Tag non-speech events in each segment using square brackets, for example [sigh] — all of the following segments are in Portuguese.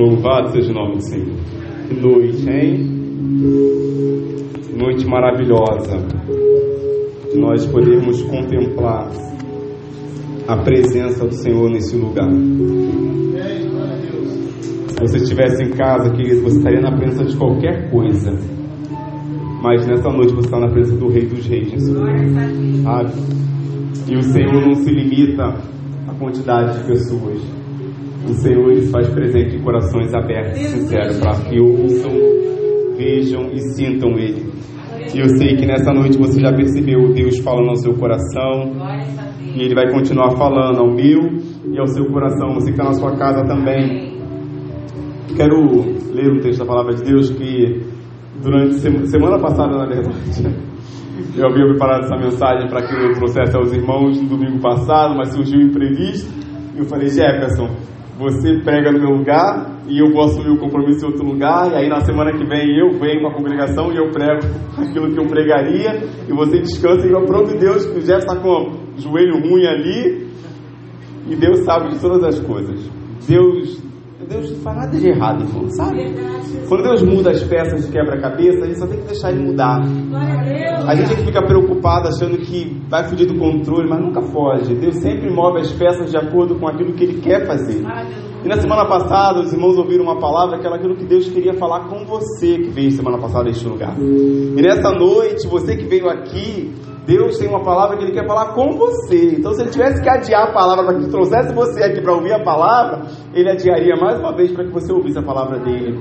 Louvado seja o nome do Senhor. Que noite, hein? Noite maravilhosa. De nós podermos contemplar a presença do Senhor nesse lugar. Se você estivesse em casa, querido, você estaria na presença de qualquer coisa. Mas nessa noite você está na presença do Rei dos Reis. Sabe? E o Senhor não se limita à quantidade de pessoas o Senhor ele faz presente em corações abertos e sinceros para que ouçam, vejam e sintam Ele. E eu sei que nessa noite você já percebeu Deus falando ao seu coração. E Ele vai continuar falando ao meu e ao seu coração. Você que está na sua casa também. Quero ler um texto da palavra de Deus que durante semana passada, na verdade, eu havia preparado essa mensagem para que eu trouxesse aos irmãos no domingo passado, mas surgiu um imprevisto. E eu falei, Jefferson, você prega no meu lugar e eu vou assumir o compromisso em outro lugar, e aí na semana que vem eu venho com a congregação e eu prego aquilo que eu pregaria, e você descansa e eu próprio Deus, que o Jeff está com o joelho ruim ali, e Deus sabe de todas as coisas. Deus Deus não faz nada de errado, irmão, sabe? Quando Deus muda as peças de quebra-cabeça, a gente só tem que deixar Ele mudar. A gente tem que ficar preocupado achando que vai fugir do controle, mas nunca foge. Deus sempre move as peças de acordo com aquilo que Ele quer fazer. E na semana passada, os irmãos ouviram uma palavra que era aquilo que Deus queria falar com você que veio semana passada neste lugar. E nessa noite, você que veio aqui, Deus tem uma palavra que Ele quer falar com você. Então, se Ele tivesse que adiar a palavra para que trouxesse você aqui para ouvir a palavra, Ele adiaria mais uma vez para que você ouvisse a palavra dele.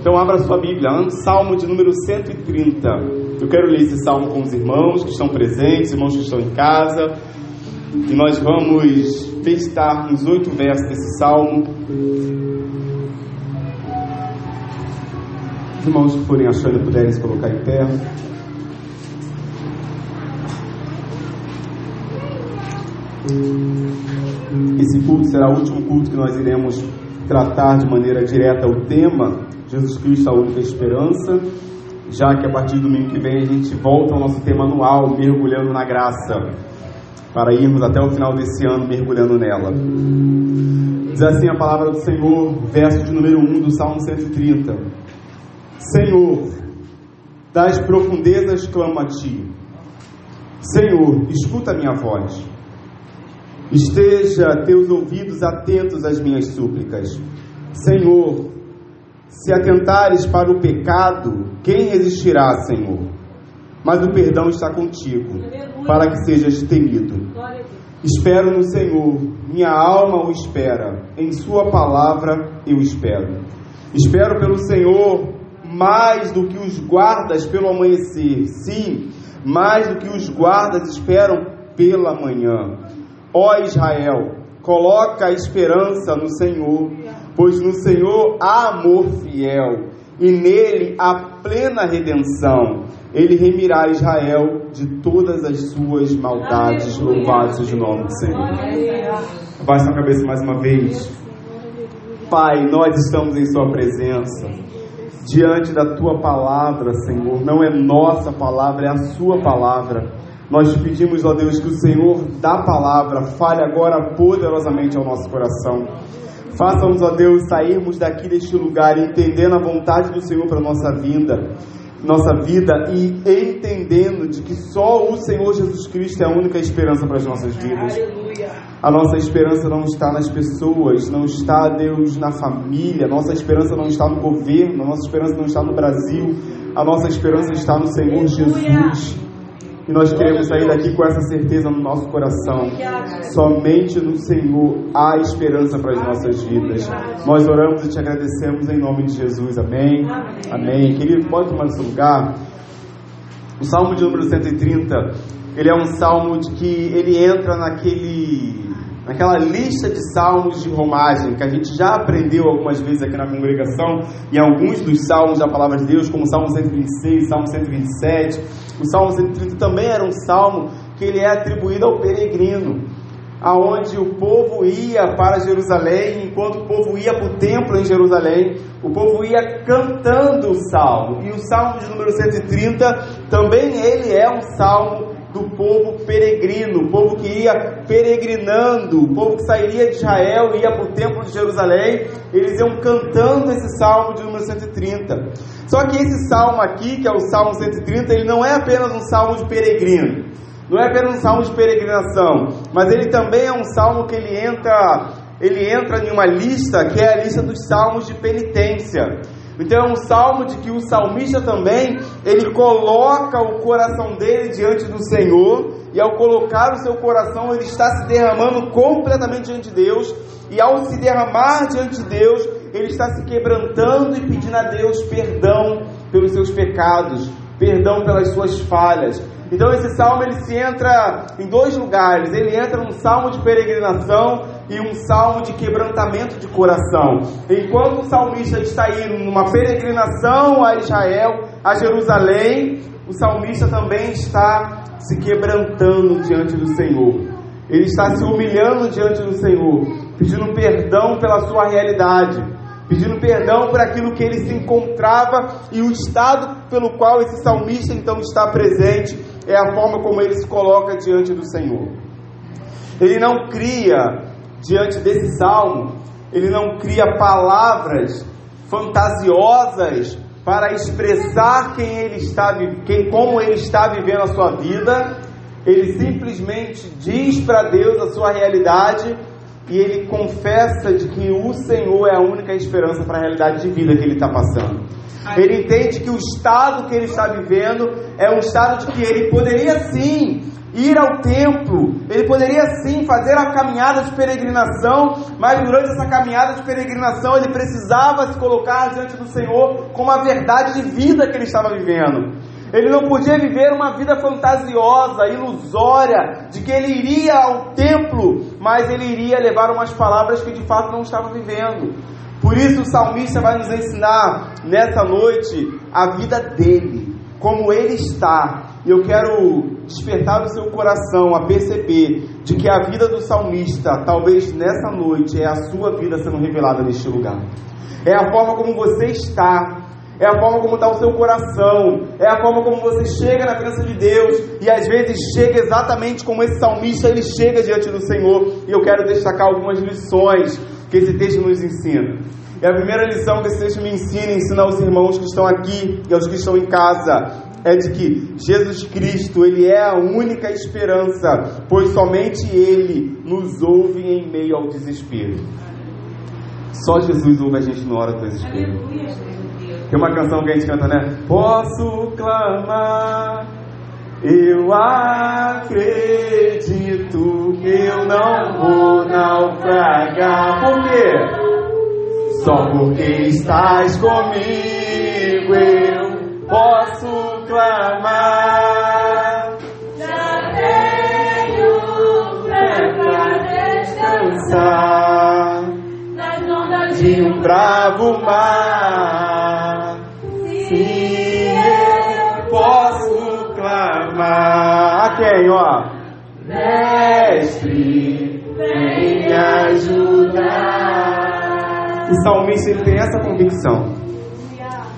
Então, abra sua Bíblia, Salmo de número 130. Eu quero ler esse salmo com os irmãos que estão presentes, irmãos que estão em casa. E nós vamos testar uns oito versos desse salmo. Os irmãos que forem achando puderem se colocar em pé. Esse culto será o último culto que nós iremos tratar de maneira direta o tema Jesus Cristo, a única esperança, já que a partir do domingo que vem a gente volta ao nosso tema anual, mergulhando na graça, para irmos até o final desse ano mergulhando nela. Diz assim a palavra do Senhor, verso de número 1 do Salmo 130. Senhor, das profundezas clamo a ti. Senhor, escuta a minha voz. Esteja teus ouvidos atentos às minhas súplicas. Senhor, se atentares para o pecado, quem resistirá, Senhor? Mas o perdão está contigo, para que sejas temido. Espero no Senhor, minha alma o espera, em Sua palavra eu espero. Espero pelo Senhor mais do que os guardas pelo amanhecer, sim, mais do que os guardas esperam pela manhã. Ó Israel, coloca a esperança no Senhor, pois no Senhor há amor fiel e nele há plena redenção. Ele remirá Israel de todas as suas maldades. Louvado seja o nome do Senhor. Baixa a cabeça mais uma vez. Pai, nós estamos em Sua presença. Diante da Tua palavra, Senhor. Não é nossa palavra, é a Sua palavra. Nós te pedimos, ó Deus, que o Senhor da palavra fale agora poderosamente ao nosso coração. Faça-nos, ó Deus, sairmos daqui deste lugar entendendo a vontade do Senhor para a nossa vinda, nossa vida e entendendo de que só o Senhor Jesus Cristo é a única esperança para as nossas vidas. A nossa esperança não está nas pessoas, não está, Deus, na família, a nossa esperança não está no governo, a nossa esperança não está no Brasil, a nossa esperança está no Senhor Jesus. E nós queremos sair daqui com essa certeza no nosso coração. Somente no Senhor há esperança para as nossas vidas. Nós oramos e te agradecemos em nome de Jesus. Amém. Amém. Querido, pode tomar seu lugar. O Salmo de número 130, ele é um salmo de que ele entra naquele naquela lista de salmos de romagem que a gente já aprendeu algumas vezes aqui na congregação, e alguns dos salmos da palavra de Deus, como Salmo 126, Salmo 127. O Salmo 130 também era um salmo que ele é atribuído ao peregrino, aonde o povo ia para Jerusalém, enquanto o povo ia para o templo em Jerusalém, o povo ia cantando o salmo. E o salmo de número 130 também ele é um salmo do povo peregrino, o povo que ia peregrinando, o povo que sairia de Israel e ia para o templo de Jerusalém, eles iam cantando esse salmo de número 130. Só que esse salmo aqui, que é o salmo 130, ele não é apenas um salmo de peregrino, não é apenas um salmo de peregrinação, mas ele também é um salmo que ele entra, ele entra em uma lista que é a lista dos salmos de penitência. Então é um salmo de que o salmista também, ele coloca o coração dele diante do Senhor, e ao colocar o seu coração, ele está se derramando completamente diante de Deus, e ao se derramar diante de Deus, ele está se quebrantando e pedindo a Deus perdão pelos seus pecados, perdão pelas suas falhas. Então esse salmo ele se entra em dois lugares. Ele entra num salmo de peregrinação e um salmo de quebrantamento de coração. Enquanto o salmista está indo numa peregrinação a Israel, a Jerusalém, o salmista também está se quebrantando diante do Senhor. Ele está se humilhando diante do Senhor, pedindo perdão pela sua realidade, pedindo perdão por aquilo que ele se encontrava e o estado pelo qual esse salmista então está presente é a forma como ele se coloca diante do Senhor. Ele não cria diante desse salmo, ele não cria palavras fantasiosas para expressar quem ele está, quem, como ele está vivendo a sua vida. Ele simplesmente diz para Deus a sua realidade e ele confessa de que o Senhor é a única esperança para a realidade de vida que ele está passando. Ele entende que o estado que ele está vivendo é um estado de que ele poderia sim ir ao templo, ele poderia sim fazer a caminhada de peregrinação, mas durante essa caminhada de peregrinação ele precisava se colocar diante do Senhor com a verdade de vida que ele estava vivendo. Ele não podia viver uma vida fantasiosa, ilusória, de que ele iria ao templo, mas ele iria levar umas palavras que de fato não estava vivendo. Por isso o salmista vai nos ensinar nessa noite a vida dele, como ele está. E eu quero despertar o seu coração a perceber de que a vida do salmista, talvez nessa noite, é a sua vida sendo revelada neste lugar. É a forma como você está, é a forma como está o seu coração, é a forma como você chega na presença de Deus, e às vezes chega exatamente como esse salmista ele chega diante do Senhor, e eu quero destacar algumas lições que esse texto nos ensina. E a primeira lição que esse texto me ensina, ensina aos irmãos que estão aqui e aos que estão em casa, é de que Jesus Cristo, Ele é a única esperança, pois somente Ele nos ouve em meio ao desespero. Só Jesus ouve a gente na hora do desespero. Tem uma canção que a gente canta, né? Posso clamar, eu acredito que eu não vou naufragar. Por quê? Só porque estás comigo eu posso clamar. Já tenho fé pra descansar nas ondas de um bravo mar. Clamar. A quem, ó? Mestre, vem me ajudar. O salmista ele tem essa convicção.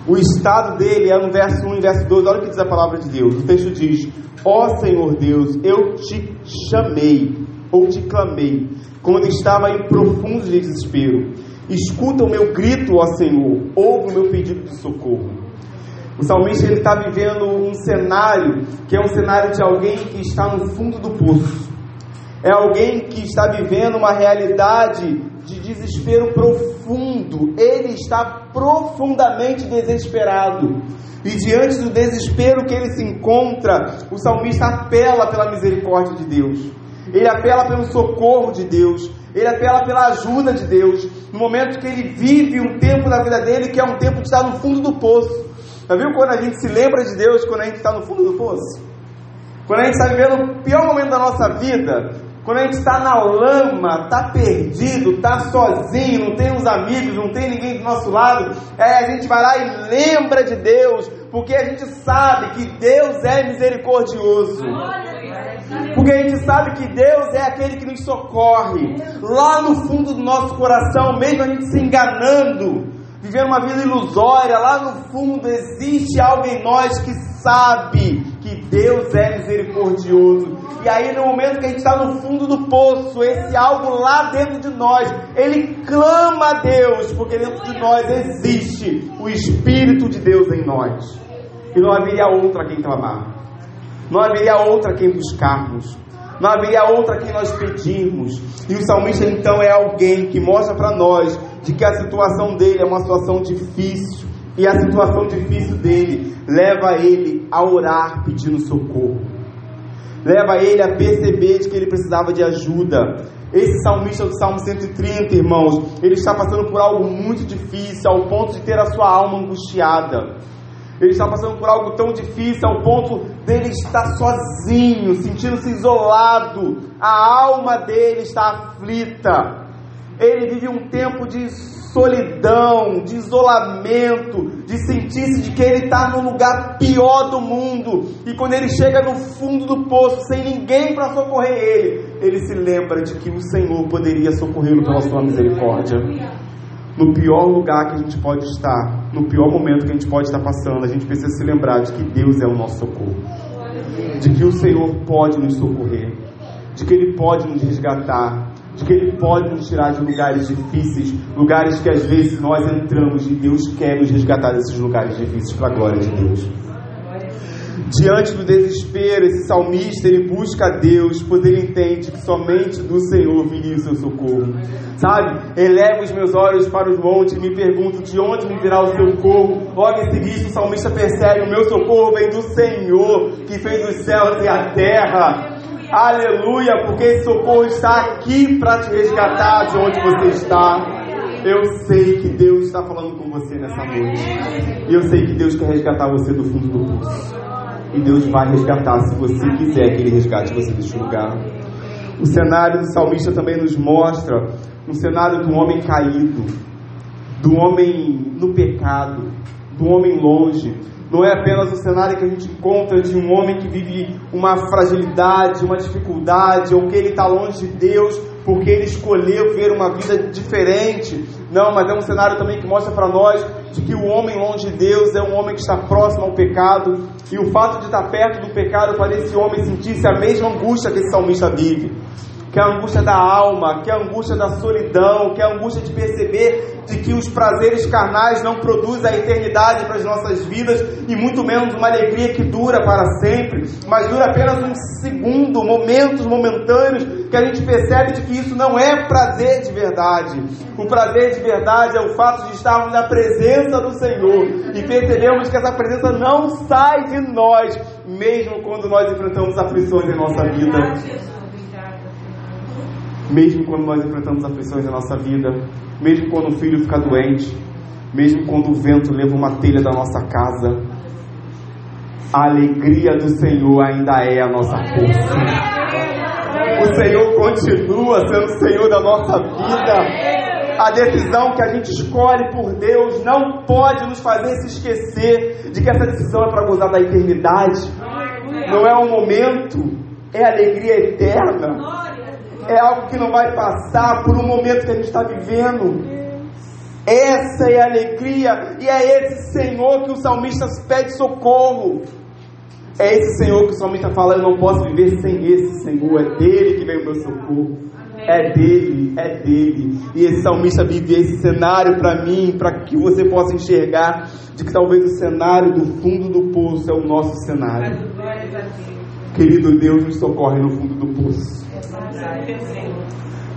O estado dele é no verso 1 e verso 2. Olha o que diz a palavra de Deus. O texto diz: Ó Senhor Deus, eu te chamei ou te clamei quando estava em profundo desespero. Escuta o meu grito, ó Senhor, ouve o meu pedido de socorro. O salmista ele está vivendo um cenário que é um cenário de alguém que está no fundo do poço. É alguém que está vivendo uma realidade de desespero profundo. Ele está profundamente desesperado. E diante do desespero que ele se encontra, o salmista apela pela misericórdia de Deus. Ele apela pelo socorro de Deus. Ele apela pela ajuda de Deus. No momento que ele vive um tempo da vida dele que é um tempo de estar no fundo do poço. Já viu quando a gente se lembra de Deus quando a gente está no fundo do poço? Quando a gente está vivendo o pior momento da nossa vida, quando a gente está na lama, está perdido, está sozinho, não tem uns amigos, não tem ninguém do nosso lado, é, a gente vai lá e lembra de Deus, porque a gente sabe que Deus é misericordioso. Porque a gente sabe que Deus é aquele que nos socorre. Lá no fundo do nosso coração, mesmo a gente se enganando, vivendo uma vida ilusória, lá no fundo existe algo em nós que sabe que Deus é misericordioso. E aí, no momento que a gente está no fundo do poço, esse algo lá dentro de nós, ele clama a Deus, porque dentro de nós existe o Espírito de Deus em nós. E não haveria outra quem clamar, não haveria outra quem buscarmos, não haveria outra quem nós pedirmos. E o salmista então é alguém que mostra para nós de que a situação dele é uma situação difícil. E a situação difícil dele leva ele a orar pedindo socorro. Leva ele a perceber de que ele precisava de ajuda. Esse salmista do Salmo 130, irmãos, ele está passando por algo muito difícil, ao ponto de ter a sua alma angustiada. Ele está passando por algo tão difícil ao ponto dele estar sozinho, sentindo-se isolado. A alma dele está aflita. Ele vive um tempo de solidão, de isolamento, de sentir-se de que ele está no lugar pior do mundo. E quando ele chega no fundo do poço, sem ninguém para socorrer ele, ele se lembra de que o Senhor poderia socorrê-lo pela sua misericórdia. No pior lugar que a gente pode estar, no pior momento que a gente pode estar passando, a gente precisa se lembrar de que Deus é o nosso socorro, de que o Senhor pode nos socorrer, de que Ele pode nos resgatar, de que Ele pode nos tirar de lugares difíceis, lugares que às vezes nós entramos e Deus quer nos resgatar desses lugares difíceis para a glória de Deus. Diante do desespero, esse salmista ele busca a Deus, pois ele entende que somente do Senhor viria o seu socorro. Sabe? Eleva os meus olhos para os montes e me pergunto de onde me virá o socorro. Logo em seguida, o salmista percebe: o meu socorro vem do Senhor, que fez os céus e a terra. Aleluia, porque esse socorro está aqui para te resgatar de onde você está. Eu sei que Deus está falando com você nessa noite. E eu sei que Deus quer resgatar você do fundo do poço. E Deus vai resgatar se você quiser que Ele resgate você deste lugar. O cenário do salmista também nos mostra um cenário do homem caído, do homem no pecado, do homem longe. Não é apenas o cenário que a gente encontra de um homem que vive uma fragilidade, uma dificuldade, ou que ele está longe de Deus porque ele escolheu ver uma vida diferente. Não, mas é um cenário também que mostra para nós de que o homem longe de Deus é um homem que está próximo ao pecado, e o fato de estar perto do pecado faz esse homem sentir-se a mesma angústia que esse salmista vive que é a angústia da alma, que é a angústia da solidão, que é a angústia de perceber de que os prazeres carnais não produzem a eternidade para as nossas vidas e muito menos uma alegria que dura para sempre, mas dura apenas um segundo, momentos momentâneos que a gente percebe de que isso não é prazer de verdade. O prazer de verdade é o fato de estarmos na presença do Senhor e percebemos que essa presença não sai de nós, mesmo quando nós enfrentamos aflições em nossa vida mesmo quando nós enfrentamos aflições na nossa vida, mesmo quando o filho fica doente, mesmo quando o vento leva uma telha da nossa casa, a alegria do Senhor ainda é a nossa força. O Senhor continua sendo o Senhor da nossa vida. A decisão que a gente escolhe por Deus não pode nos fazer se esquecer de que essa decisão é para gozar da eternidade. Não é um momento, é alegria eterna é algo que não vai passar por um momento que a gente está vivendo. Essa é a alegria, e é esse Senhor que o salmista pede socorro. É esse Senhor que o salmista fala: Eu não posso viver sem esse Senhor, é dele que vem o meu socorro. É dele, é dele. E esse salmista vive esse cenário para mim, para que você possa enxergar de que talvez o cenário do fundo do poço é o nosso cenário. Querido Deus, nos socorre no fundo do poço.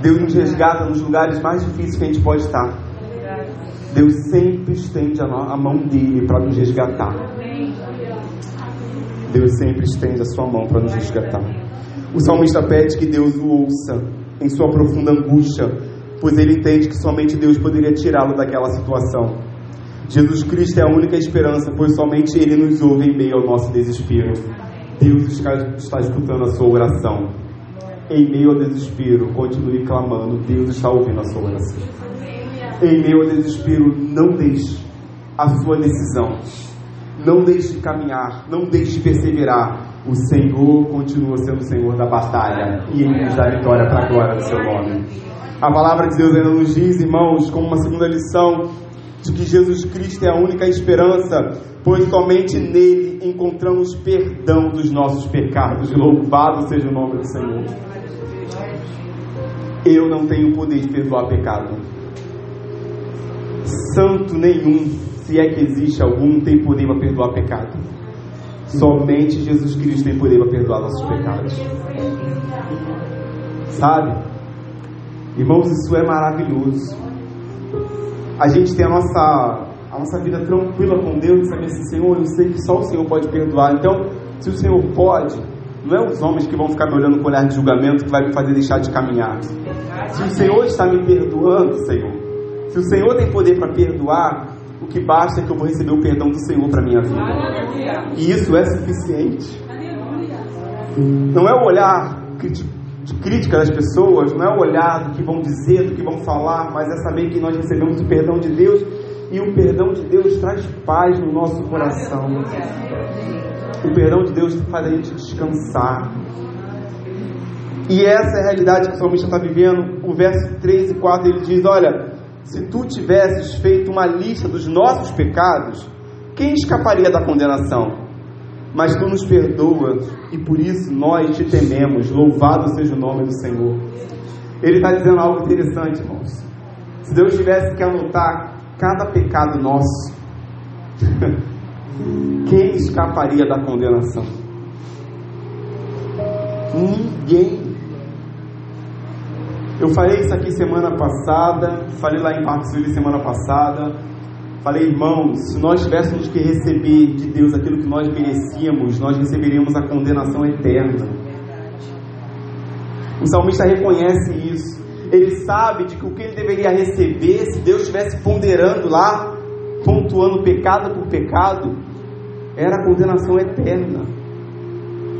Deus nos resgata nos lugares mais difíceis que a gente pode estar. Deus sempre estende a mão dele para nos resgatar. Deus sempre estende a sua mão para nos resgatar. O salmista pede que Deus o ouça em sua profunda angústia, pois ele entende que somente Deus poderia tirá-lo daquela situação. Jesus Cristo é a única esperança, pois somente Ele nos ouve em meio ao nosso desespero. Deus está, escutando a sua oração em meio ao desespero, continue clamando. Deus está ouvindo a sua oração. Em meio ao desespero, não deixe a sua decisão. Não deixe de caminhar. Não deixe de perseverar. O Senhor continua sendo o Senhor da batalha. E Ele nos dá vitória para a glória do seu nome. A palavra de Deus ainda nos diz, irmãos, como uma segunda lição, de que Jesus Cristo é a única esperança, pois somente nele encontramos perdão dos nossos pecados. Louvado seja o nome do Senhor. Eu não tenho poder de perdoar pecado. Santo nenhum, se é que existe algum, tem poder para perdoar pecado. Somente Jesus Cristo tem poder para perdoar nossos pecados. Sabe? Irmãos, isso é maravilhoso. A gente tem a nossa, a nossa vida tranquila com Deus e saber assim, Senhor, eu sei que só o Senhor pode perdoar. Então, se o Senhor pode, não é os homens que vão ficar me olhando com olhar de julgamento que vai me fazer deixar de caminhar. Se o Senhor está me perdoando, Senhor, se o Senhor tem poder para perdoar, o que basta é que eu vou receber o perdão do Senhor para minha vida. E isso é suficiente. Não é o olhar de crítica das pessoas, não é o olhar do que vão dizer, do que vão falar, mas é saber que nós recebemos o perdão de Deus e o perdão de Deus traz paz no nosso coração. O perdão de Deus faz a gente descansar. E essa é a realidade que o salmista está vivendo. O verso 3 e 4 ele diz: Olha, se tu tivesses feito uma lista dos nossos pecados, quem escaparia da condenação? Mas tu nos perdoas e por isso nós te tememos. Louvado seja o nome do Senhor. Ele está dizendo algo interessante, irmãos. Se Deus tivesse que anotar cada pecado nosso, [laughs] quem escaparia da condenação? Ninguém. Eu falei isso aqui semana passada, falei lá em Marcos semana passada. Falei, irmãos, se nós tivéssemos que receber de Deus aquilo que nós merecíamos, nós receberíamos a condenação eterna. O salmista reconhece isso. Ele sabe de que o que ele deveria receber, se Deus estivesse ponderando lá, pontuando pecado por pecado, era a condenação eterna.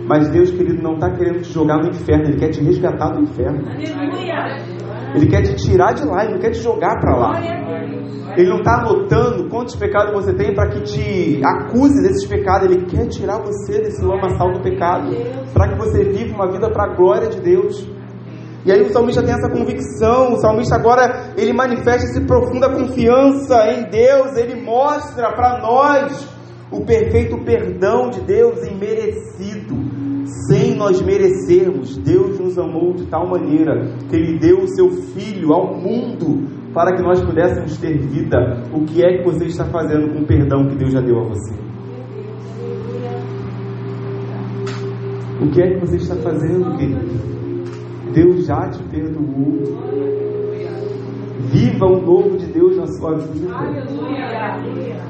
Mas Deus, querido, não está querendo te jogar no inferno, Ele quer te resgatar do inferno. Ele quer te tirar de lá, Ele não quer te jogar para lá. Ele não está anotando quantos pecados você tem para que te acuse desses pecados. Ele quer tirar você desse lamaçal do pecado, para que você viva uma vida para a glória de Deus. E aí o salmista tem essa convicção, o salmista agora ele manifesta essa profunda confiança em Deus, ele mostra para nós o perfeito perdão de Deus imerecido, sem nós merecermos. Deus nos amou de tal maneira que ele deu o seu filho ao mundo para que nós pudéssemos ter vida. O que é que você está fazendo com o perdão que Deus já deu a você? O que é que você está fazendo, querido? Deus já te perdoou. Viva o novo de Deus na sua vida.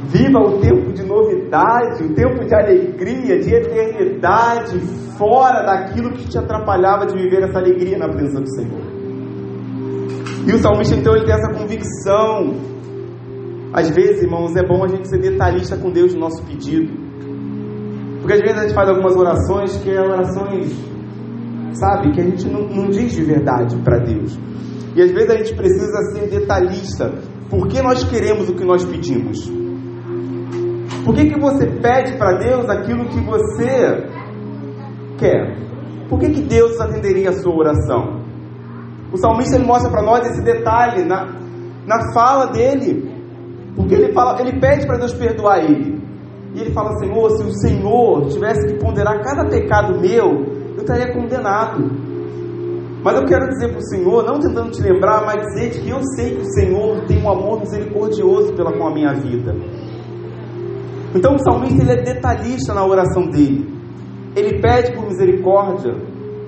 Viva o tempo de novidade, o tempo de alegria, de eternidade, fora daquilo que te atrapalhava de viver essa alegria na presença do Senhor. E o salmista então ele tem essa convicção. Às vezes, irmãos, é bom a gente ser detalhista com Deus no nosso pedido. Porque às vezes a gente faz algumas orações que é orações, sabe, que a gente não, não diz de verdade para Deus. E às vezes a gente precisa ser detalhista. Por que nós queremos o que nós pedimos? Por que, que você pede para Deus aquilo que você quer? Por que, que Deus atenderia a sua oração? O salmista mostra para nós esse detalhe na, na fala dele. Porque ele, fala, ele pede para Deus perdoar ele. E ele fala: Senhor, se o Senhor tivesse que ponderar cada pecado meu, eu estaria condenado. Mas eu quero dizer para o Senhor, não tentando te lembrar, mas dizer que eu sei que o Senhor tem um amor misericordioso pela com a minha vida. Então o salmista ele é detalhista na oração dele. Ele pede por misericórdia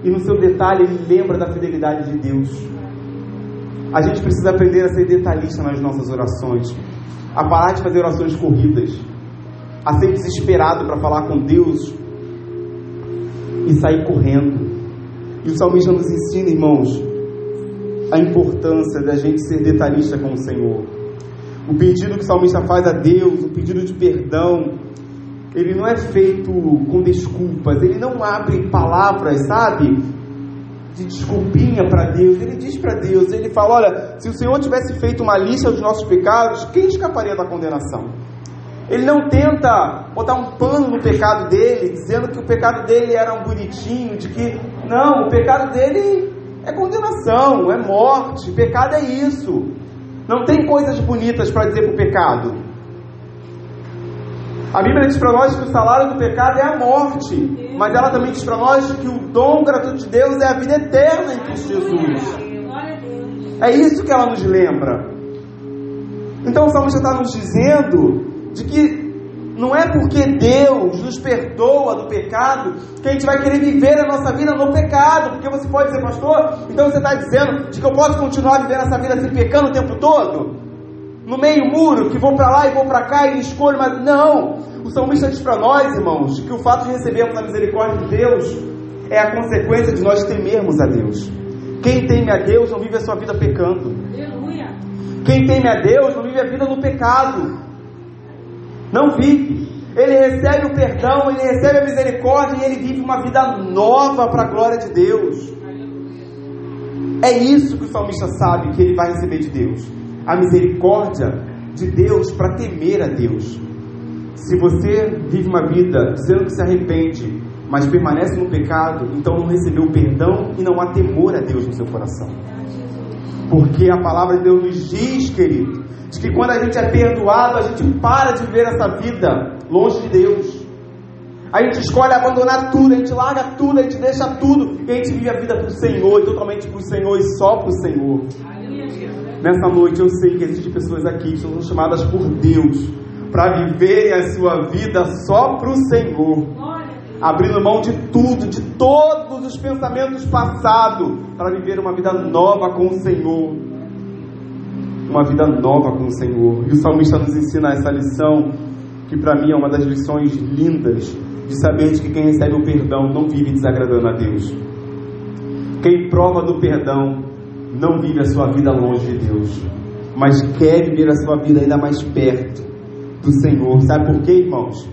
e no seu detalhe ele lembra da fidelidade de Deus. A gente precisa aprender a ser detalhista nas nossas orações, a parar de fazer orações corridas, a ser desesperado para falar com Deus e sair correndo. E o salmista nos ensina, irmãos, a importância da gente ser detalhista com o Senhor. O pedido que o salmista faz a Deus, o pedido de perdão, ele não é feito com desculpas, ele não abre palavras, sabe? De desculpinha para Deus. Ele diz para Deus, ele fala: Olha, se o Senhor tivesse feito uma lista dos nossos pecados, quem escaparia da condenação? Ele não tenta botar um pano no pecado dele, dizendo que o pecado dele era um bonitinho, de que não, o pecado dele é condenação, é morte, pecado é isso. Não tem coisas bonitas para dizer para o pecado. A Bíblia diz para nós que o salário do pecado é a morte, mas ela também diz para nós que o dom gratuito de Deus é a vida eterna em Cristo Jesus. É isso que ela nos lembra. Então o salmista está nos dizendo de que não é porque Deus nos perdoa do pecado que a gente vai querer viver a nossa vida no pecado. Porque você pode dizer, pastor, então você está dizendo de que eu posso continuar vivendo essa vida assim, pecando o tempo todo? No meio muro, que vou para lá e vou para cá e escolho, mas não. O salmista diz para nós, irmãos, que o fato de recebermos a misericórdia de Deus é a consequência de nós temermos a Deus. Quem teme a Deus não vive a sua vida pecando. Aleluia. Quem teme a Deus não vive a vida no pecado. Não vive. Ele recebe o perdão, ele recebe a misericórdia e ele vive uma vida nova para a glória de Deus. É isso que o salmista sabe que ele vai receber de Deus. A misericórdia de Deus para temer a Deus. Se você vive uma vida dizendo que se arrepende, mas permanece no pecado, então não recebeu o perdão e não há temor a Deus no seu coração. Porque a palavra de Deus nos diz, querido, de que quando a gente é perdoado, a gente para de viver essa vida longe de Deus. A gente escolhe abandonar tudo, a gente larga tudo, a gente deixa tudo e a gente vive a vida para o Senhor, e totalmente para o Senhor e só para o Senhor. Nessa noite eu sei que existem pessoas aqui que são chamadas por Deus para viverem a sua vida só para o Senhor, abrindo mão de tudo, de todos os pensamentos passados, para viver uma vida nova com o Senhor. Uma vida nova com o Senhor. E o salmista nos ensina essa lição, que para mim é uma das lições lindas, de saber de que quem recebe o perdão não vive desagradando a Deus. Quem prova do perdão não vive a sua vida longe de Deus, mas quer viver a sua vida ainda mais perto do Senhor. Sabe por quê, irmãos?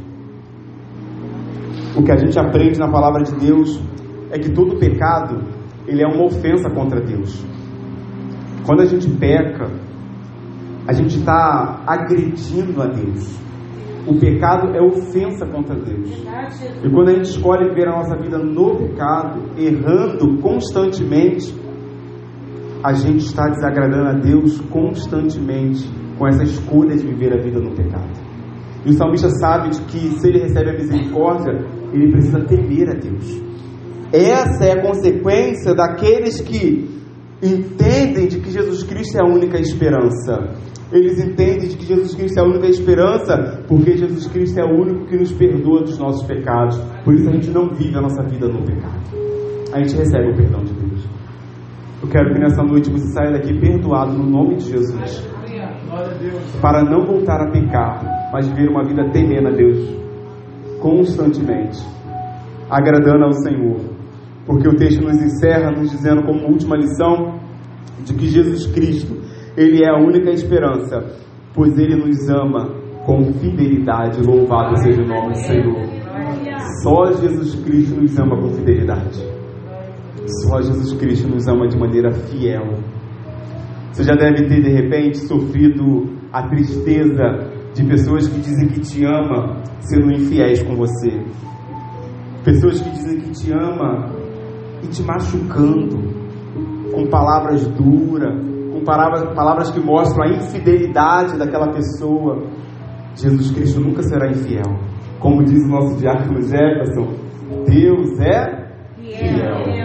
O que a gente aprende na palavra de Deus é que todo pecado ele é uma ofensa contra Deus. Quando a gente peca, a gente está agredindo a Deus. O pecado é ofensa contra Deus. E quando a gente escolhe viver a nossa vida no pecado, errando constantemente, a gente está desagradando a Deus constantemente com essa escolha de viver a vida no pecado. E o salmista sabe de que se ele recebe a misericórdia, ele precisa temer a Deus. Essa é a consequência daqueles que entendem de que Jesus Cristo é a única esperança. Eles entendem de que Jesus Cristo é a única esperança, porque Jesus Cristo é o único que nos perdoa dos nossos pecados. Por isso a gente não vive a nossa vida no pecado. A gente recebe o perdão de Deus. Eu quero que nessa noite você saia daqui perdoado no nome de Jesus. Para não voltar a pecar, mas viver uma vida temendo a Deus constantemente, agradando ao Senhor. Porque o texto nos encerra nos dizendo como última lição de que Jesus Cristo, ele é a única esperança, pois ele nos ama com fidelidade. Louvado seja o nome do Senhor. Só Jesus Cristo nos ama com fidelidade. Só Jesus Cristo nos ama de maneira fiel. Você já deve ter de repente sofrido a tristeza de pessoas que dizem que te ama sendo infiéis com você. Pessoas que dizem que te ama e te machucando com palavras duras, com palavras, palavras que mostram a infidelidade daquela pessoa. Jesus Cristo nunca será infiel. Como diz o nosso diácono Jefferson, Deus é fiel.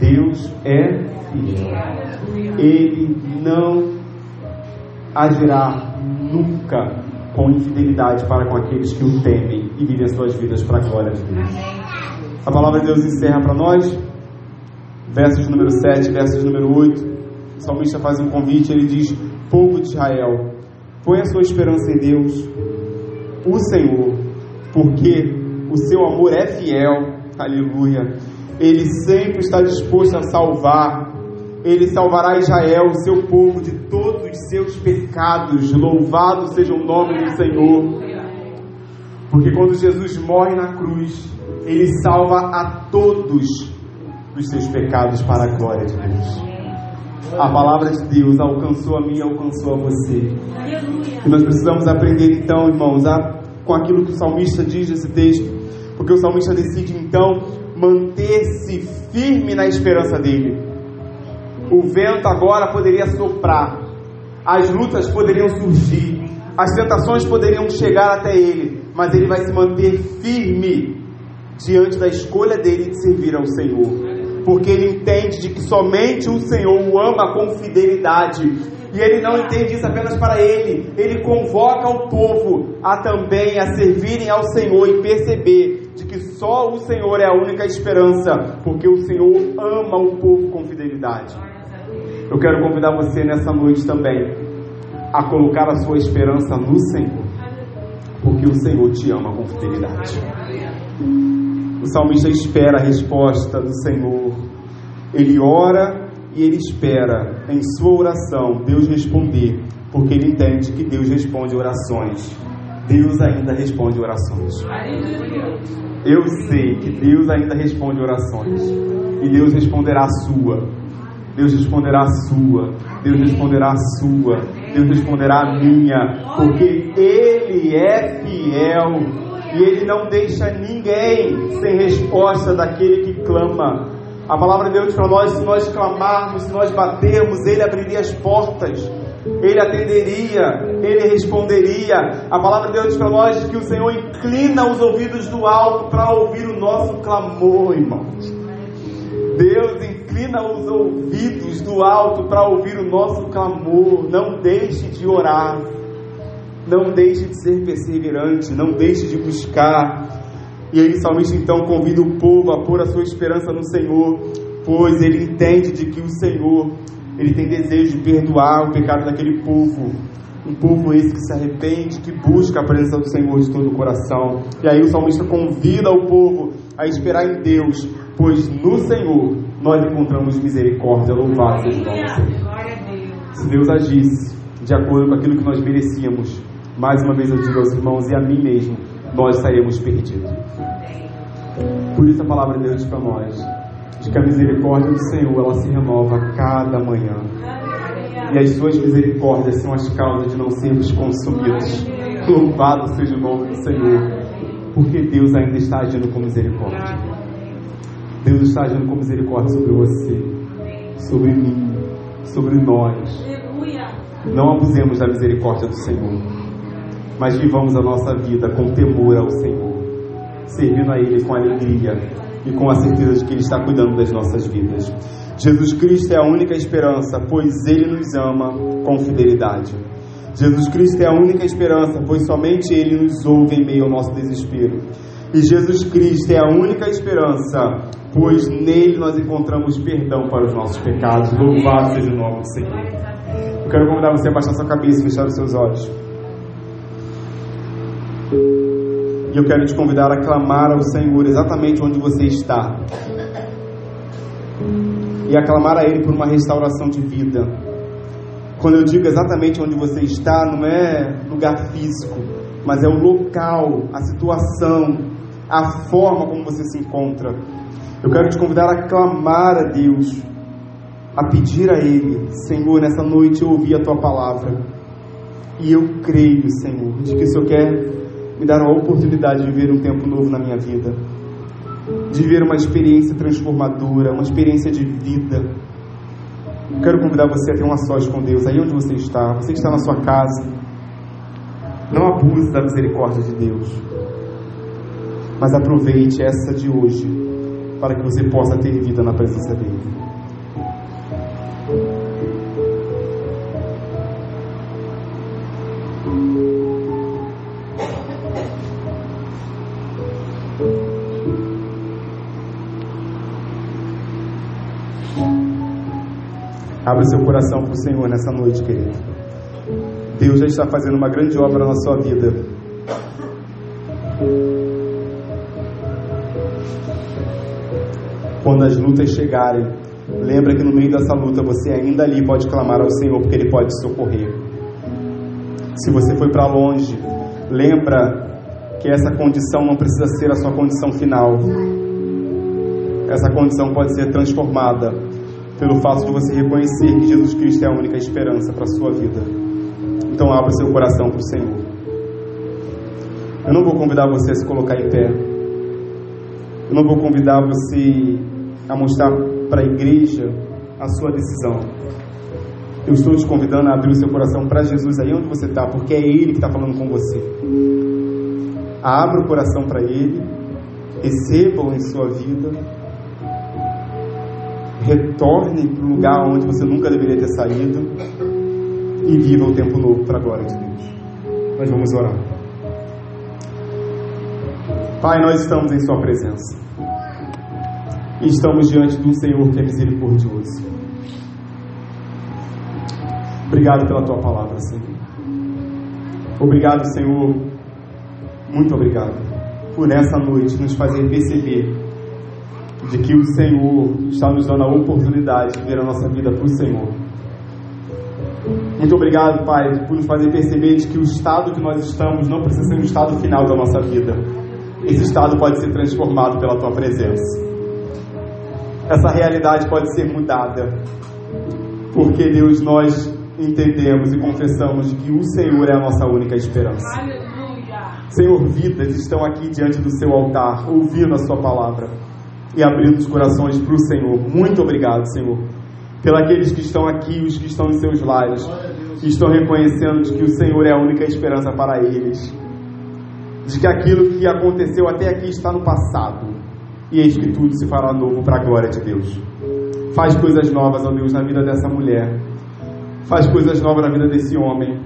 Deus é fiel. Ele não agirá nunca com infidelidade para com aqueles que o temem e vivem as suas vidas para a glória de Deus. A palavra de Deus encerra para nós, versos número 7, versos número 8. O salmista faz um convite, ele diz: Povo de Israel, põe a sua esperança em Deus, o Senhor, porque o seu amor é fiel, aleluia. Ele sempre está disposto a salvar, ele salvará Israel, o seu povo, de todos os seus pecados. Louvado seja o nome do Senhor. Porque quando Jesus morre na cruz, ele salva a todos os seus pecados para a glória de Deus. A palavra de Deus alcançou a mim e alcançou a você. E nós precisamos aprender então, irmãos, a, com aquilo que o salmista diz nesse texto. Porque o salmista decide então manter-se firme na esperança dele. O vento agora poderia soprar, As lutas poderiam surgir, as tentações poderiam chegar até ele, mas ele vai se manter firme diante da escolha dele de servir ao Senhor. Porque ele entende de que somente o Senhor o ama com fidelidade. E ele não entende isso apenas para ele. Ele convoca o povo a também a servirem ao Senhor e perceber de que só o Senhor é a única esperança, porque o Senhor ama o povo com fidelidade. Eu quero convidar você nessa noite também a colocar a sua esperança no Senhor, porque o Senhor te ama com fidelidade. O salmista espera a resposta do Senhor. Ele ora e ele espera em sua oração Deus responder, porque ele entende que Deus responde orações. Deus ainda responde orações. Eu sei que Deus ainda responde orações. E Deus responderá a sua. Deus responderá a sua. Deus responderá a sua. Deus responderá a minha. Porque Ele é fiel e Ele não deixa ninguém sem resposta daquele que clama. A palavra de Deus para nós, se nós clamarmos, se nós batermos, Ele abriria as portas, Ele atenderia, Ele responderia. A palavra de Deus para nós que o Senhor inclina os ouvidos do alto para ouvir o nosso clamor, irmãos. Deus inclina os ouvidos do alto para ouvir o nosso clamor. Não deixe de orar. Não deixe de ser perseverante, não deixe de buscar. E aí, o salmista então convida o povo a pôr a sua esperança no Senhor, pois ele entende de que o Senhor, ele tem desejo de perdoar o pecado daquele povo. Um povo esse que se arrepende, que busca a presença do Senhor de todo o coração. E aí o salmista convida o povo a esperar em Deus, pois no Senhor nós encontramos misericórdia. Louvado seja o nome do Senhor. Se Deus agisse de acordo com aquilo que nós merecíamos, mais uma vez eu digo aos irmãos e a mim mesmo, nós estaríamos perdidos. Por isso a palavra de Deus diz para nós, de que a misericórdia do Senhor, ela se renova a cada manhã. E as suas misericórdias são as causas de não sermos consumidos. Louvado seja o nome do Senhor, porque Deus ainda está agindo com misericórdia. Deus está agindo com misericórdia sobre você, sobre mim, sobre nós. Não abusemos da misericórdia do Senhor mas vivamos a nossa vida com temor ao Senhor, servindo a Ele com alegria e com a certeza de que Ele está cuidando das nossas vidas. Jesus Cristo é a única esperança, pois Ele nos ama com fidelidade. Jesus Cristo é a única esperança, pois somente Ele nos ouve em meio ao nosso desespero. E Jesus Cristo é a única esperança, pois nele nós encontramos perdão para os nossos pecados. Louvado seja o nome do Senhor. Eu quero convidar você a baixar sua cabeça e fechar os seus olhos. E eu quero te convidar a clamar ao Senhor exatamente onde você está. E a clamar a Ele por uma restauração de vida. Quando eu digo exatamente onde você está, não é lugar físico, mas é o local, a situação, a forma como você se encontra. Eu quero te convidar a clamar a Deus, a pedir a Ele, Senhor, nessa noite eu ouvi a Tua palavra. E eu creio, Senhor, de que o Senhor quer me dar a oportunidade de viver um tempo novo na minha vida, de viver uma experiência transformadora, uma experiência de vida. Quero convidar você a ter uma sós com Deus, aí onde você está, você está na sua casa. Não abuse da misericórdia de Deus, mas aproveite essa de hoje para que você possa ter vida na presença dEle. Seu coração para o Senhor nessa noite, querido. Deus já está fazendo uma grande obra na sua vida. Quando as lutas chegarem, lembra que no meio dessa luta você ainda ali pode clamar ao Senhor, porque Ele pode socorrer. Se você foi para longe, lembra que essa condição não precisa ser a sua condição final. Essa condição pode ser transformada pelo fato de você reconhecer que Jesus Cristo é a única esperança para a sua vida. Então abra seu coração para o Senhor. Eu não vou convidar você a se colocar em pé. Eu não vou convidar você a mostrar para a igreja a sua decisão. Eu estou te convidando a abrir o seu coração para Jesus aí onde você está, porque é Ele que está falando com você. Abra o coração para Ele, receba-o em sua vida, retorne para o lugar onde você nunca deveria ter saído e viva o tempo novo para a glória de Deus. Nós vamos orar. Pai, nós estamos em Sua presença e estamos diante do Senhor que é misericordioso. Obrigado pela tua palavra, Senhor. Obrigado, Senhor. Muito obrigado por nessa noite nos fazer perceber de que o Senhor está nos dando a oportunidade de ver a nossa vida para o Senhor. Muito obrigado, Pai, por nos fazer perceber de que o estado que nós estamos não precisa ser o estado final da nossa vida. Esse estado pode ser transformado pela Tua presença. Essa realidade pode ser mudada. Porque, Deus, nós entendemos e confessamos que o Senhor é a nossa única esperança. Aleluia. Senhor, vidas estão aqui diante do seu altar, ouvindo a sua palavra e abrindo os corações para o Senhor. Muito obrigado, Senhor, pelos que estão aqui, os que estão em seus lares, e estão reconhecendo de que o Senhor é a única esperança para eles, de que aquilo que aconteceu até aqui está no passado, e eis que tudo se fará novo para a glória de Deus. Faz coisas novas, ó Deus, na vida dessa mulher. Faz coisas novas na vida desse homem.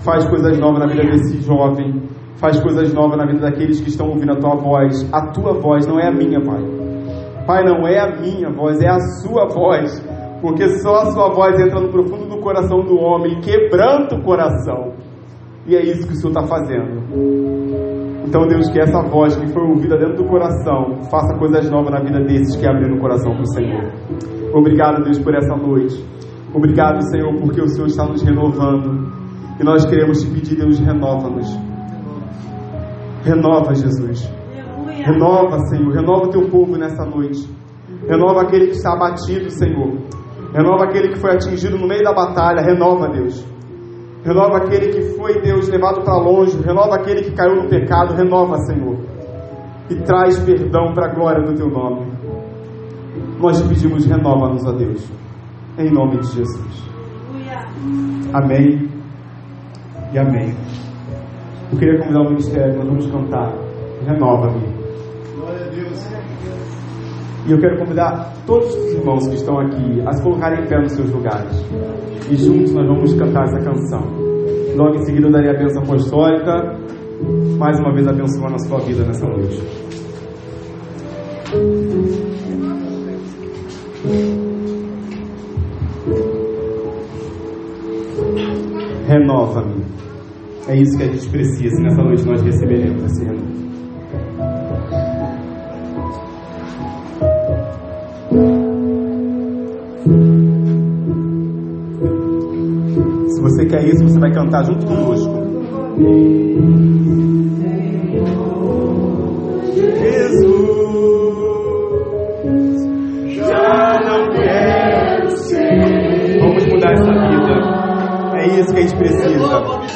Faz coisas novas na vida desse jovem. Faz coisas novas na vida daqueles que estão ouvindo a tua voz. A tua voz não é a minha, Pai. Pai, não é a minha voz, é a sua voz. Porque só a sua voz entra no profundo do coração do homem, quebranta o coração. E é isso que o Senhor está fazendo. Então, Deus, que essa voz que foi ouvida dentro do coração faça coisas novas na vida desses que abriram o coração para o Senhor. Obrigado, Deus, por essa noite. Obrigado, Senhor, porque o Senhor está nos renovando. E nós queremos te pedir, Deus, renova-nos. Renova, Jesus. Renova, Senhor. Renova o teu povo nessa noite. Renova aquele que está abatido, Senhor. Renova aquele que foi atingido no meio da batalha. Renova, Deus. Renova aquele que foi, Deus, levado para longe. Renova aquele que caiu no pecado. Renova, Senhor. E traz perdão para a glória do teu nome. Nós te pedimos, renova-nos, ó Deus. Em nome de Jesus. Amém e amém. Eu queria convidar o ministério, nós vamos cantar. Renova-me. E eu quero convidar todos os irmãos que estão aqui a se colocarem em pé nos seus lugares. E juntos nós vamos cantar essa canção. Logo em seguida eu darei a bênção apostólica, mais uma vez abençoando a sua vida nessa noite. Renova-me. É isso que a gente precisa. e Nessa noite nós receberemos esse renovo. Você quer isso, você vai cantar junto conosco. Jesus, já não quero ser. Vamos mudar essa vida. É isso que a gente precisa. Renova-me,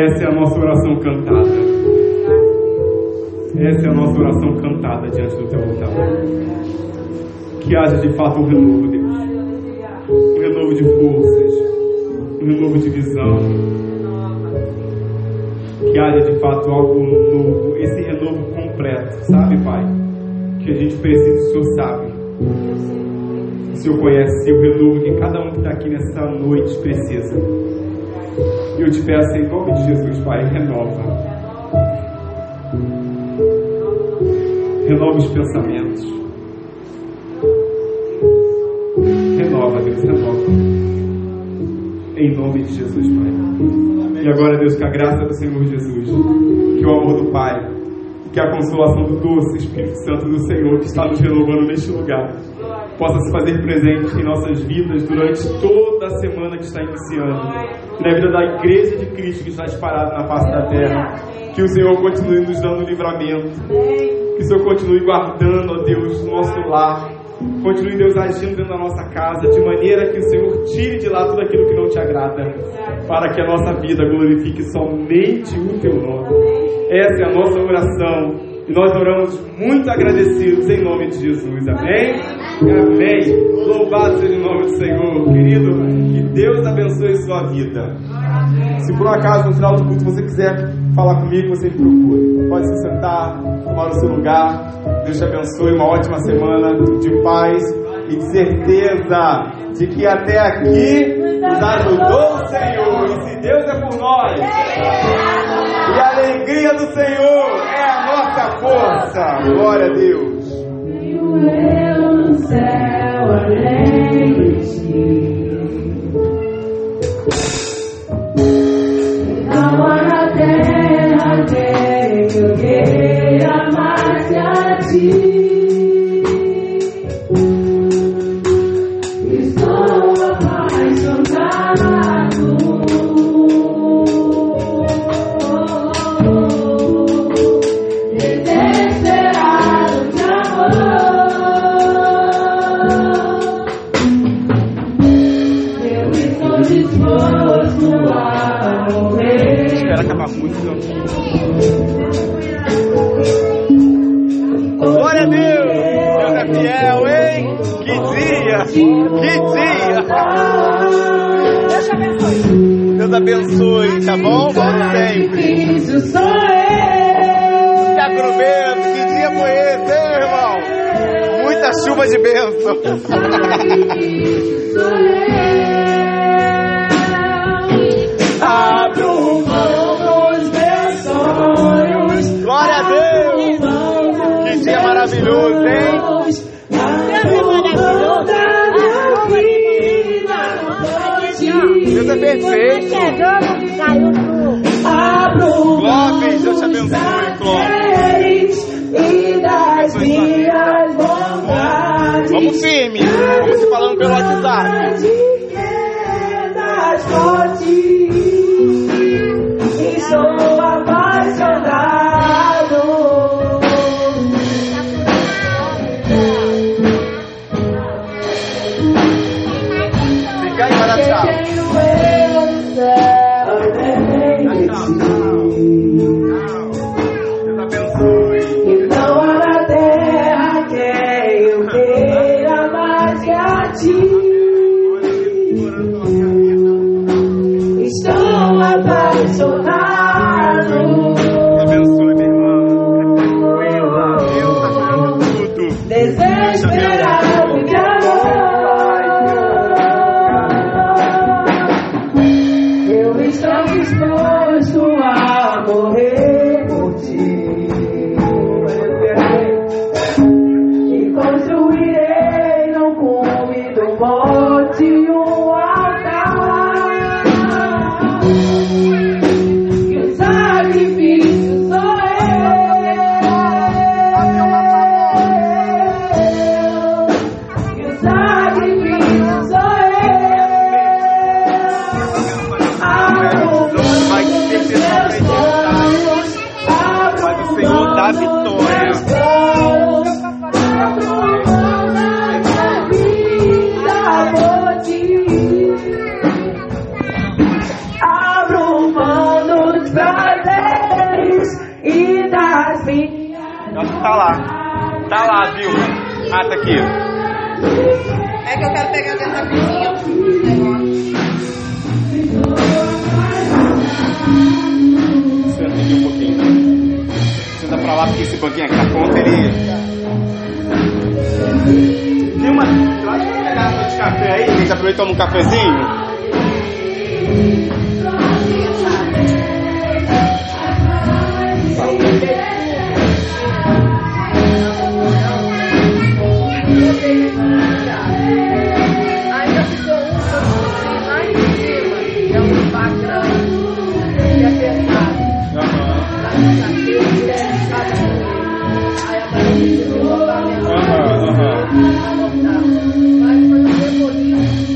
a nossa oração cantada. Essa é a nossa oração cantada diante do teu altar. Que haja de fato um renovo, Deus. Um renovo de forças. Um renovo de visão. Que haja de fato algo novo. Esse renovo completo, sabe, Pai? Que a gente precisa, o Senhor sabe. O Senhor conhece o renovo que cada um que está aqui nessa noite precisa. E eu te peço em nome de Jesus, Pai, renova. Renova os pensamentos. Renova, Deus, renova. Em nome de Jesus, Pai. E agora, Deus, que a graça do Senhor Jesus, que o amor do Pai, que a consolação do doce Espírito Santo do Senhor que está nos renovando neste lugar, possa se fazer presente em nossas vidas durante toda a semana que está iniciando, na vida da Igreja de Cristo que está disparada na face da terra. Que o Senhor continue nos dando livramento, que o Senhor continue guardando, ó Deus, nosso lar. Continue, Deus, agindo dentro da nossa casa, de maneira que o Senhor tire de lá tudo aquilo que não te agrada, para que a nossa vida glorifique somente o teu nome. Essa é a nossa oração. E nós oramos muito agradecidos em nome de Jesus. Amém? Amém. Louvado seja o nome do Senhor. Querido, que Deus abençoe sua vida. Se por um acaso no final do culto você quiser falar comigo, você me procure. Pode se sentar, tomar o seu lugar. Deus te abençoe. Uma ótima semana de paz e de certeza de que até aqui nos ajudou o Senhor. E se Deus é por nós, e a alegria do Senhor a nossa força. Glória a Deus. Eu no céu além abençoe, tá bom? Volte sempre. Que aprovento, que dia foi esse, hein, irmão? Muita chuva de bênção.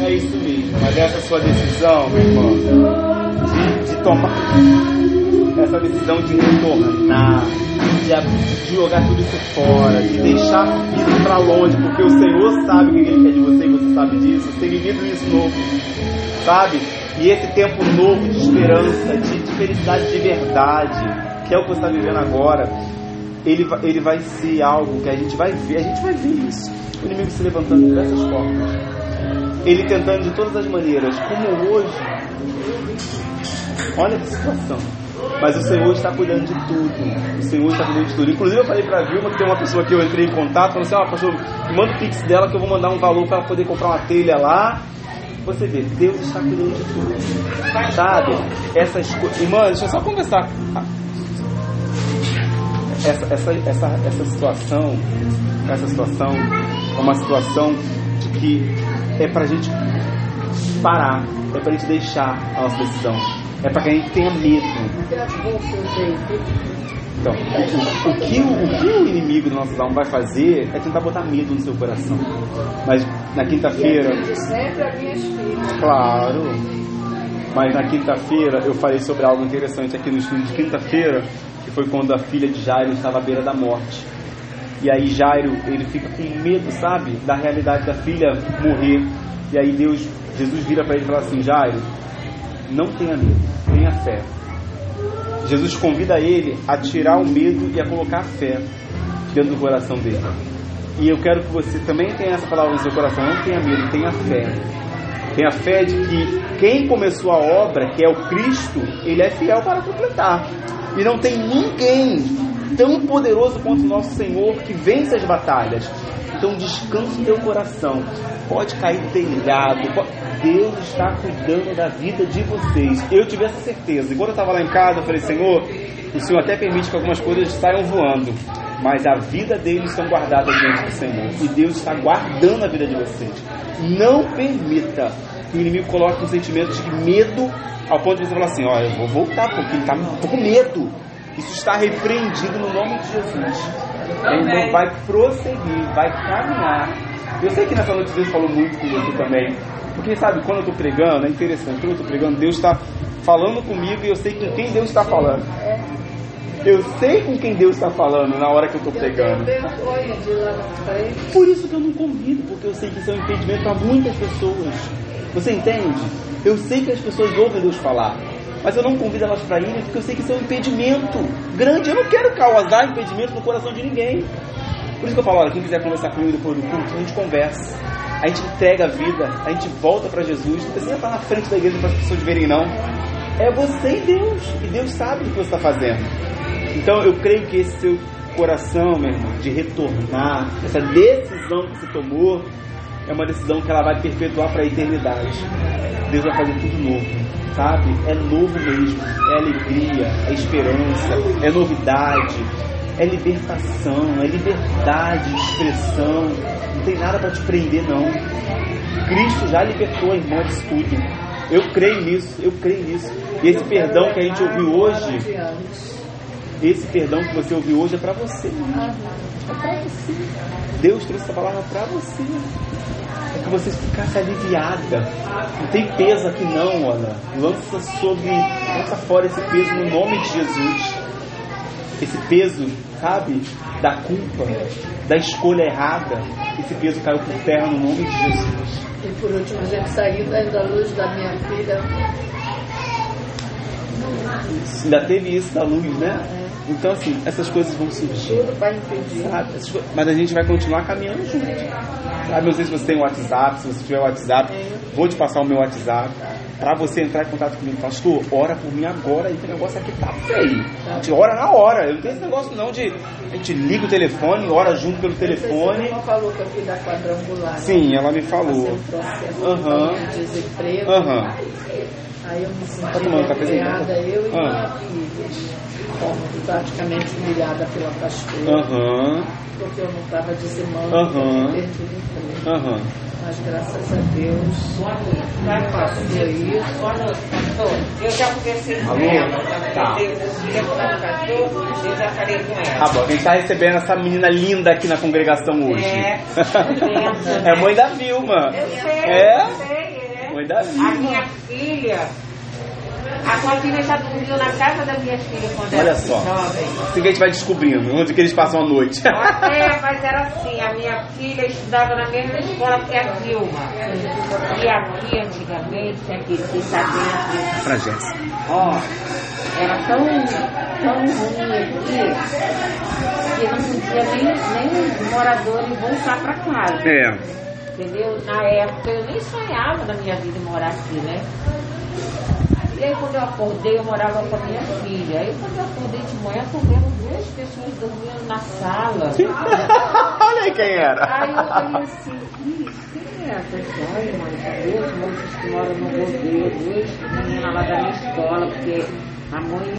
É isso mesmo. Mas essa sua decisão, meu irmão, de, de tomar essa decisão de retornar, de, de jogar tudo isso fora, de deixar isso pra longe, porque o Senhor sabe o que Ele quer de você e você sabe disso. Você tem vivido isso novo, sabe? E esse tempo novo de esperança, de, de felicidade de verdade, que é o que você está vivendo agora, ele, ele vai ser algo que a gente vai ver, a gente vai ver isso. O inimigo se levantando de diversas formas ele tentando de todas as maneiras, como hoje. Olha que situação. Mas o Senhor está cuidando de tudo. O Senhor está cuidando de tudo. Inclusive, eu falei para a Vilma que tem uma pessoa que eu entrei em contato, falou assim: Ó, pastor, me manda o pix dela que eu vou mandar um valor para ela poder comprar uma telha lá. Você vê, Deus está cuidando de tudo. Sabe? Essas coisas. Irmã, deixa eu só conversar. Essa, essa, essa, essa situação, essa situação é uma situação de que é pra gente parar, é pra gente deixar a nossa decisão, é pra que a gente tenha medo. Então, o, o- que, o, o que o inimigo do nosso alma vai fazer é tentar botar medo no seu coração. Mas na quinta-feira. Claro. Mas na quinta-feira eu falei sobre algo interessante aqui no estudo de quinta-feira, que foi quando a filha de Jairo estava à beira da morte. E aí Jairo, ele fica com medo, sabe, da realidade da filha morrer. E aí Deus, Jesus vira para ele e fala assim: Jairo, não tenha medo, tenha fé. Jesus convida ele a tirar o medo e a colocar a fé dentro do coração dele. E eu quero que você também tenha essa palavra no seu coração. Não tenha medo, tenha fé. Tenha fé de que quem começou a obra, que é o Cristo, ele é fiel para completar. E não tem ninguém tão poderoso quanto o nosso Senhor que vence as batalhas. Então descanse teu coração. Pode cair telhado. Deus está cuidando da vida de vocês. Eu tive essa certeza. Enquanto eu estava lá em casa, eu falei, Senhor, o Senhor até permite que algumas coisas saiam voando. Mas a vida deles estão guardadas diante do Senhor. E Deus está guardando a vida de vocês. Não permita que o inimigo coloque um sentimento de medo ao ponto de você falar assim, ó, eu vou voltar porque ele está tô com medo. Isso está repreendido no nome de Jesus. Ele vai prosseguir, vai caminhar. Eu sei que nessa noite Deus falou muito com você também. Porque sabe, quando eu estou pregando, é interessante, quando eu estou pregando, Deus está falando comigo e eu sei com quem Deus está falando. Eu sei com quem Deus está falando na hora que eu estou pregando. Por isso que eu não convido, porque eu sei que isso é um impedimento para muitas pessoas. Você entende? Eu sei que as pessoas ouvem Deus falar, mas eu não convido elas para irem porque eu sei que isso é um impedimento grande. Eu não quero causar impedimento no coração de ninguém. Por isso que eu falo, olha, quem quiser conversar comigo depois do culto, a gente conversa. A gente entrega a vida, a gente volta para Jesus. Não precisa estar na frente da igreja para as pessoas verem, não. É você e Deus. E Deus sabe o que você está fazendo. Então eu creio que esse seu coração, meu irmão, de retornar, essa decisão que você tomou, é uma decisão que ela vai perpetuar para a eternidade. Deus vai fazer tudo novo, sabe? É novo mesmo, é alegria, é esperança, é novidade, é libertação, é liberdade de expressão. Não tem nada para te prender, não. Cristo já libertou a irmã disso tudo. Eu creio nisso, eu creio nisso. E esse perdão que a gente ouviu hoje, esse perdão que você ouviu hoje é para você. É para você. Deus trouxe essa palavra para você. Que você ficasse aliviada. Não tem peso aqui não, olha. Lança sobre, lança fora esse peso no nome de Jesus. Esse peso, sabe, da culpa, da escolha errada. Esse peso caiu por terra no nome de Jesus. E por último, gente saiu da luz da minha filha. Ainda teve isso da luz, né? Então, assim, essas coisas vão surgir. Para. Sabe? Mas a gente vai continuar caminhando junto. Sabe? Não sei se você tem WhatsApp, se você tiver WhatsApp, vou te passar o meu WhatsApp. Pra você entrar em contato comigo, pastor, ora por mim agora, e o negócio aqui tá feio. A gente ora na hora. Eu não tenho esse negócio não de. A gente liga o telefone, ora junto pelo telefone. Você falou que eu fui da quadrangular. né? Sim, ela me falou. processo Aham. de desemprego. Aham. Aí eu me senti Tá um humilhada, eu e Ah. minha filha. Como praticamente humilhada pela pastora. Aham. Porque eu não estava dizimando, Aham. eu perdi o emprego. Aham. Mas graças a Deus, não passou isso. Eu já conversei com Alô? ela. Tá. Eu já falei com ela. Tá bom, a gente tá recebendo essa menina linda aqui na congregação hoje. É. [laughs] É mãe da Vilma. Eu sei, É? eu sei, é. Mãe da A minha filha, a filha já dormiu na casa da minha filha quando Olha era só. jovem. Assim que a gente vai descobrindo onde que eles passam a noite. É, mas era assim, a minha filha estudava na mesma escola que a Vilma. E aqui antigamente, aqui, que está dentro, pra Jéssica. ó, era tão, tão ruim aqui que não podia nem, nem os moradores voltar para casa. É. Entendeu? Na época eu nem sonhava na minha vida morar aqui, né? E aí quando eu acordei, eu morava com a minha filha. Aí quando eu acordei de manhã, vendo duas pessoas dormindo na sala. [laughs] Olha aí quem era. Aí eu falei assim, "Ih, quem é essa história, mãe? Duas moças que moram no governo, duas meninas lá da minha escola, porque a mãe